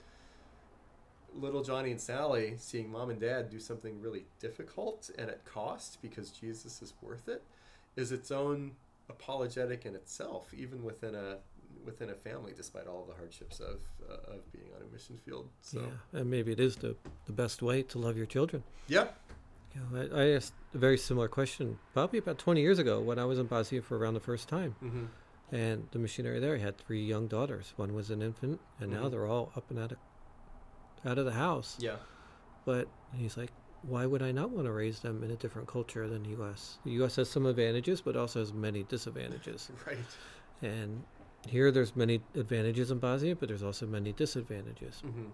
little Johnny and Sally seeing mom and dad do something really difficult and at cost because Jesus is worth it, is its own apologetic in itself, even within a within a family, despite all the hardships of uh, of being on a mission field. So Yeah, and maybe it is the, the best way to love your children. yeah, You know, I, I asked a very similar question probably about 20 years ago when I was in Bosnia for around the first time. hmm And the missionary there had three young daughters. One was an infant, and now Mhm. they're all up and out of, out of the house. yeah, But he's like, why would I not want to raise them in a different culture than the U.S.? The U.S. has some advantages, but also has many disadvantages. right, And here, there's many advantages in Bosnia, but there's also many disadvantages. hmm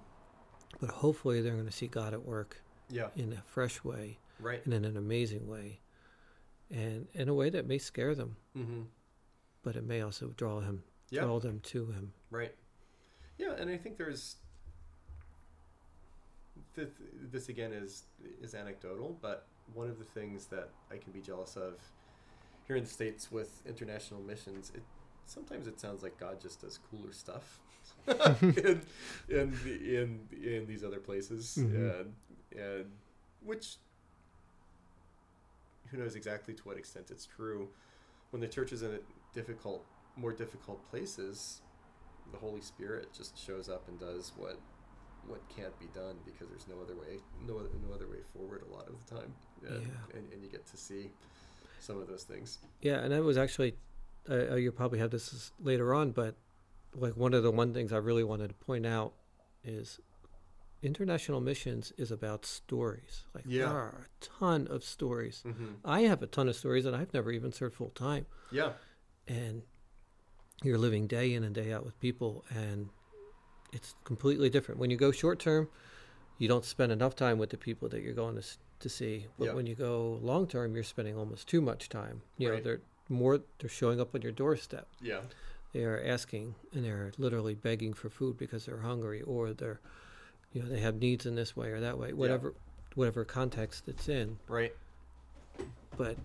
But hopefully, they're going to see God at work yeah, in a fresh way right, and in an amazing way, and in a way that may scare them, hmm but it may also draw him, yeah, draw them to him. right, yeah, and I think there's. Th- this again is is anecdotal, but one of the things that I can be jealous of here in the states with international missions, it sometimes it sounds like God just does cooler stuff in in, the, in in these other places, Mhm. and and which who knows exactly to what extent it's true. When the church is in a difficult, more difficult places, the Holy Spirit just shows up and does what what can't be done because there's no other way, no other, no other way forward a lot of the time, and, Yeah. and, and you get to see some of those things. Yeah, and I was actually, uh, you'll probably have this later on, but like one of the one things I really wanted to point out is international missions is about stories. Like Yeah. there are a ton of stories. Mm-hmm. I have a ton of stories that I've never even served full time, Yeah, and you're living day in and day out with people, and it's completely different. When you go short term, you don't spend enough time with the people that you're going to to see. But Yeah. when you go long term, you're spending almost too much time. You know, they're more they're showing up on your doorstep. yeah, They are asking and they're literally begging for food because they're hungry or they're you know, they have needs in this way or that way, whatever whatever context it's in. right, But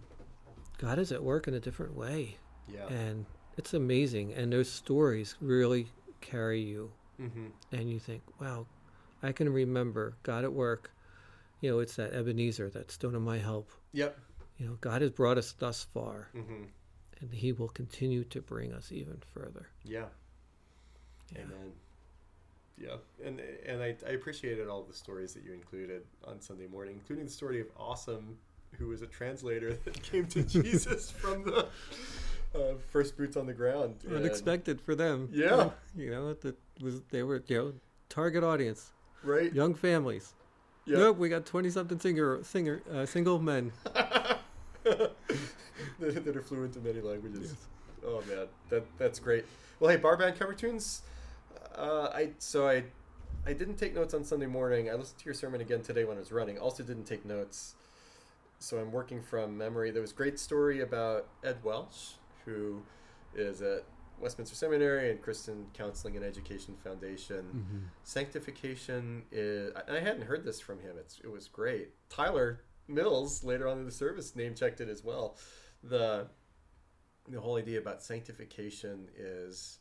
God is at work in a different way. yeah, And it's amazing. And those stories really carry you mm-hmm. and you think, wow, I can remember God at work. You know, it's that Ebenezer, that stone of my help. yep, You know, God has brought us thus far, mm-hmm. and He will continue to bring us even further. Yeah. Yeah. Amen. Yeah, and and I, I appreciated all the stories that you included on Sunday morning, including the story of Asum, who was a translator that came to Jesus from the uh, first boots on the ground. and- Unexpected for them. Yeah. You know, that was they were you know target audience, right? young families. Yeah. Nope, we got twenty something singer singer uh, single men. that, that are fluent in many languages. Oh man, that that's great. Well, hey, Barband Cover Tunes. Uh, I so I I didn't take notes on Sunday morning. I listened to your sermon again today when I was running. Also, didn't take notes. So I'm working from memory. There was a great story about Ed Welch, who is at Westminster Seminary and Christian Counseling and Education Foundation. Mm-hmm. Sanctification is. I I hadn't heard this from him. It's it was great. Tyler Mills later on in the service name checked it as well. The the whole idea about sanctification is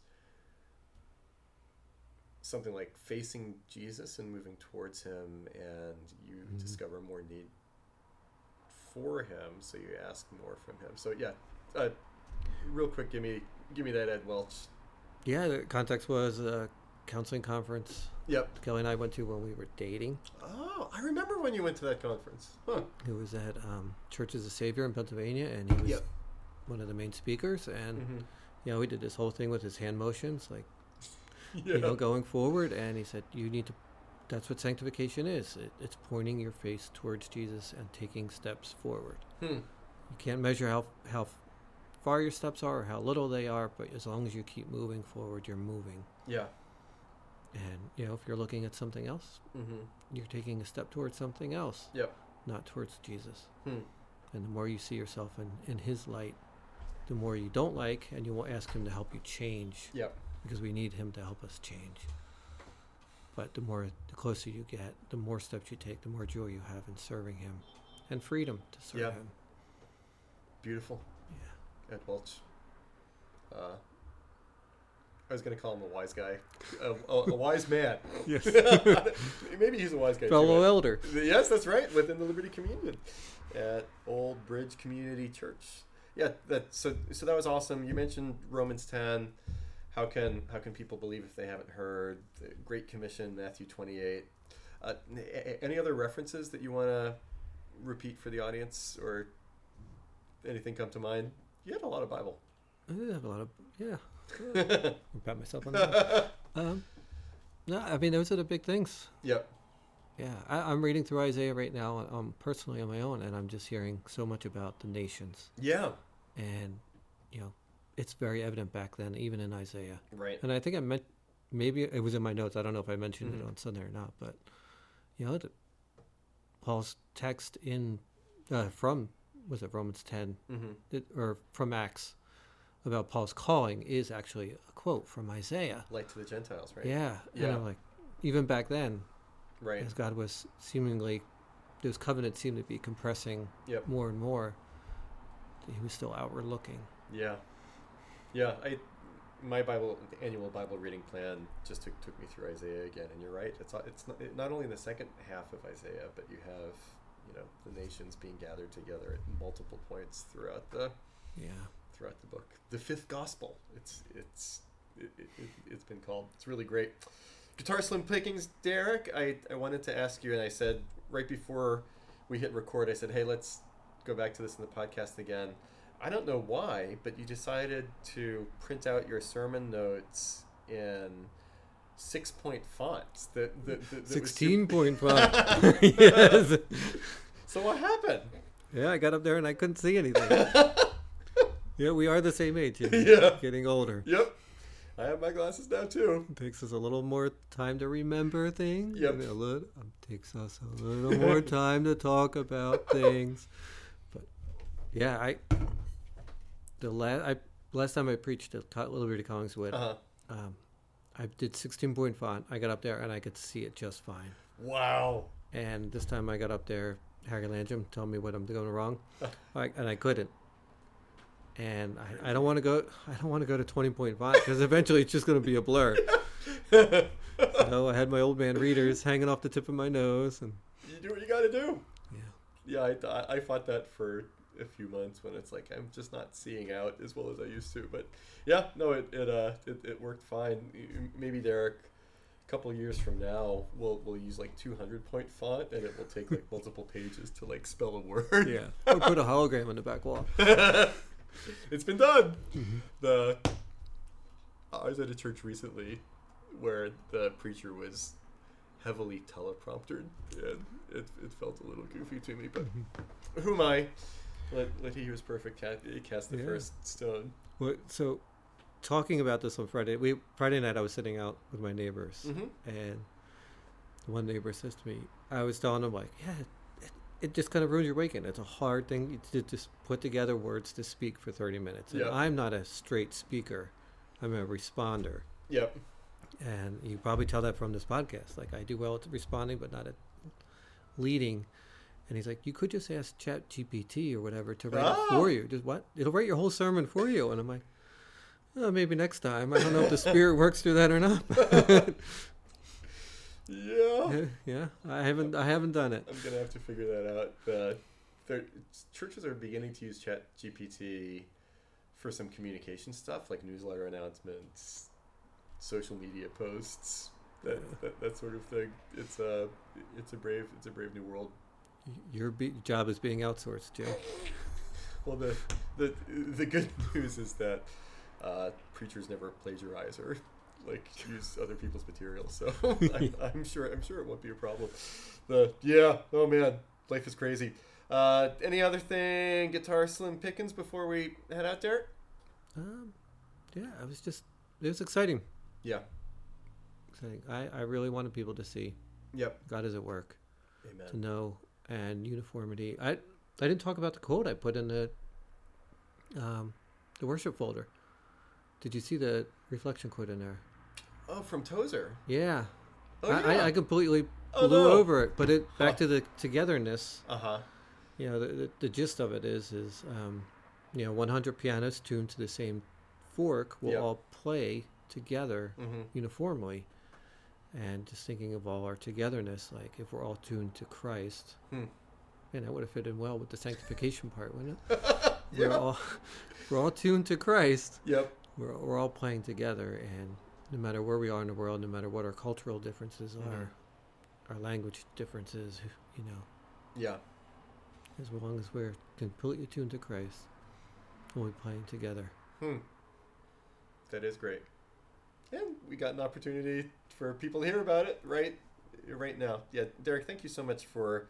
something like facing Jesus and moving towards him, and you Mhm. discover more need for him, so you ask more from him. So yeah, uh, real quick, give me give me that Ed Welch. Yeah, the context was a counseling conference Yep. Kelly and I went to when we were dating. Oh, I remember when you went to that conference. Huh. It was at um, Church of the Savior in Pennsylvania, and he was Yep. one of the main speakers. And Mhm. you know, we did this whole thing with his hand motions, like Yeah. you know, going forward. And he said, "You need to." That's what sanctification is. It, it's pointing your face towards Jesus and taking steps forward. Hmm. You can't measure how how far your steps are or how little they are, but as long as you keep moving forward, you're moving. Yeah. And you know, if you're looking at something else, Mm-hmm. you're taking a step towards something else, Yep. not towards Jesus. Hmm. And the more you see yourself in, in His light, the more you don't like, and you will ask Him to help you change Yep. Because we need Him to help us change. But the more, the closer you get, the more steps you take, the more joy you have in serving Him, and freedom to serve Yeah. Him. Beautiful. Yeah. Ed Welch. Uh, I was going to call him a wise guy, a, a, a wise man. Yes. Maybe he's a wise guy. Fellow too. elder. Yes, that's right. Within the Liberti Communion at Old Bridge Community Church. Yeah, that so so that was awesome. You mentioned Romans ten. How can how can people believe if they haven't heard? The Great Commission, Matthew twenty eight. Uh, any other references that you want to repeat for the audience, or anything come to mind? You had a lot of Bible. I did have a lot of yeah. I'll pat myself on the back. Um, no, I mean those are the big things. yep. Yeah, I, I'm reading through Isaiah right now, um, personally on my own, and I'm just hearing so much about the nations, Yeah. and you know, it's very evident back then, even in Isaiah. Right. And I think I meant maybe it was in my notes. I don't know if I mentioned Mhm. it on Sunday or not, but you know, Paul's text in uh, from was it Romans 10 Mm-hmm. it, or from Acts about Paul's calling is actually a quote from Isaiah. Light to the Gentiles, right? Yeah, Yeah. and I'm like, even back then, Right. as God was seemingly, those covenants seemed to be compressing Yep. more and more. He was still outward looking. Yeah, yeah. I my Bible annual Bible reading plan just took, took me through Isaiah again, and you're right. It's not- it's not, it- not only in the second half of Isaiah, but you have you know the nations being gathered together at multiple points throughout the Yeah. throughout the book. The fifth gospel. It's it's it, it, it- it's been called. It's really great. Guitar Slim Pickings, Derek. I I wanted to ask you, and I said right before we hit record, I said, hey, let's go back to this in the podcast again. I don't know why, but you decided to print out your sermon notes in six point fonts. The, the, the, that was super- Sixteen point five. yes. So what happened? Yeah, I got up there and I couldn't see anything. yeah, we are the same age. you know, Yeah. Getting older. Yep. I have my glasses now too. It takes us a little more time to remember things. Yep. A little, um, takes us a little more time to talk about things. But yeah, I the last I last time I preached at Liberti Collingswood, Uh huh. um, I did 16 point font. I got up there and I could see it just fine. Wow. And this time I got up there, Harry Landrum told me what I'm doing wrong, I, and I couldn't. And I, I don't want to go. I don't want to go to 20 point font because eventually it's just going to be a blur. So I had my old man readers hanging off the tip of my nose, and You do what you got to do. yeah, Yeah, I, I, I fought that for a few months when it's like I'm just not seeing out as well as I used to. But yeah, no, it it uh it, it worked fine. Maybe Derek, a couple years from now, we'll we'll use like 200 point font, and it will take like multiple pages to like spell a word. Yeah. Or put a hologram on the back wall. it's been done. The I was at a church recently where the preacher was heavily telepromptered, and it, it felt a little goofy to me. But who am I? Let, let he who is perfect cast, cast the Yeah. first stone. Well, so, talking about this on Friday, we Friday night I was sitting out with my neighbors, Mm-hmm. and one neighbor says to me, I was telling him like, yeah, it, it just kind of ruins your weekend. It's a hard thing to just put together words to speak for thirty minutes. And Yeah. I'm not a straight speaker; I'm a responder. Yep. and you probably tell that from this podcast. Like I do well at responding, but not at leading. And he's like, you could just ask Chat GPT or whatever to write Ah. it for you. Just what? It'll write your whole sermon for you. And I'm like, oh, maybe next time. I don't know if the Spirit works through that or not. Yeah. yeah, I haven't. I haven't done it. I'm gonna have to figure that out. The there, churches are beginning to use Chat GPT for some communication stuff, like newsletter announcements, social media posts, that, that, that sort of thing. It's a it's a brave it's a brave new world. Your be- job is being outsourced, Joe. Well, the the the good news is that uh, preachers never plagiarize or like use other people's material, so I'm, I'm sure I'm sure it won't be a problem. The yeah, oh man, life is crazy. Uh, any other thing, guitar slim pickings before we head out there? Um, yeah, I was just. It was exciting. Yeah. Exciting. I, I really wanted people to see Yep. God is at work. Amen. To know and uniformity. I I didn't talk about the quote I put in the um, the worship folder. Did you see the reflection quote in there? Oh, from Tozer. Yeah, Oh I, yeah. I, I completely Oh, blew no. over it. But it back Huh. to the togetherness. uh huh. You know, the, the, the gist of it is is um, you know 100 pianists tuned to the same fork will Yep. all play together Mm-hmm. uniformly. And just thinking of all our togetherness, like if we're all tuned to Christ, Hmm. man, that would have fit in well with the sanctification part, wouldn't it? We're all we're all tuned to Christ. Yep. We're we're all playing together, and no matter where we are in the world, no matter what our cultural differences Mhm. are, our language differences, you know, Yeah. as long as we're completely tuned to Christ, and we're playing together. Hmm. That is great. And we got an opportunity for people to hear about it right right now. Yeah, Derek, thank you so much for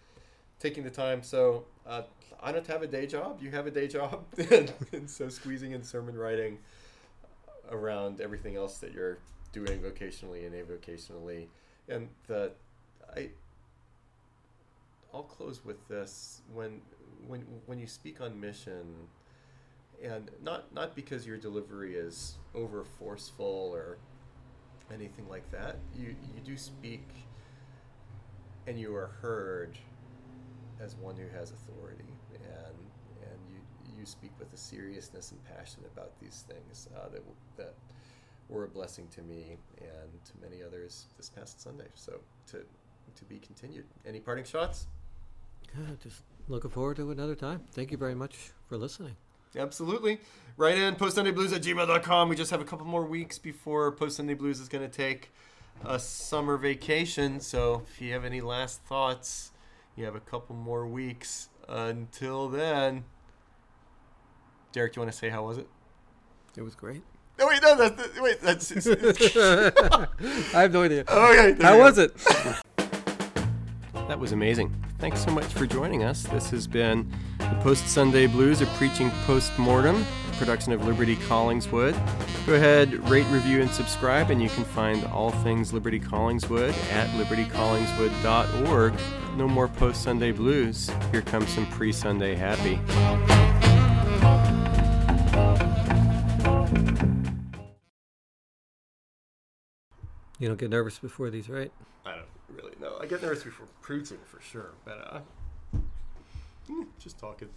taking the time. So uh, I don't have a day job. You have a day job, and, and so squeezing in sermon writing around everything else that you're doing vocationally and avocationally, and the I. I'll close with this when when when you speak on mission and not not because your delivery is over forceful or anything like that. You you do speak, and you are heard as one who has authority, and and you you speak with a seriousness and passion about these things uh, that that were a blessing to me and to many others this past Sunday. So to to be continued. Any parting shots? Yeah, just looking forward to another time. Thank you very much for listening. Absolutely. Write in postsundayblues at gmail.com. We just have a couple more weeks before Post Sunday Blues is going to take a summer vacation. So if you have any last thoughts, you have a couple more weeks. Until then, Derek, do you want to say how was it? It was great. No, wait, no, that's, wait, that's. I have no idea. okay. How was it? That was amazing. Thanks so much for joining us. This has been the Post Sunday Blues, are preaching post mortem production of Liberti Collingswood. Go ahead, rate, review, and subscribe, and you can find all things Liberti Collingswood at liberticollingswood.org. No more Post Sunday Blues. Here comes some pre Sunday happy. You don't get nervous before these, right? I don't really know. I get nervous before preaching for sure, but uh, Hmm, just talking.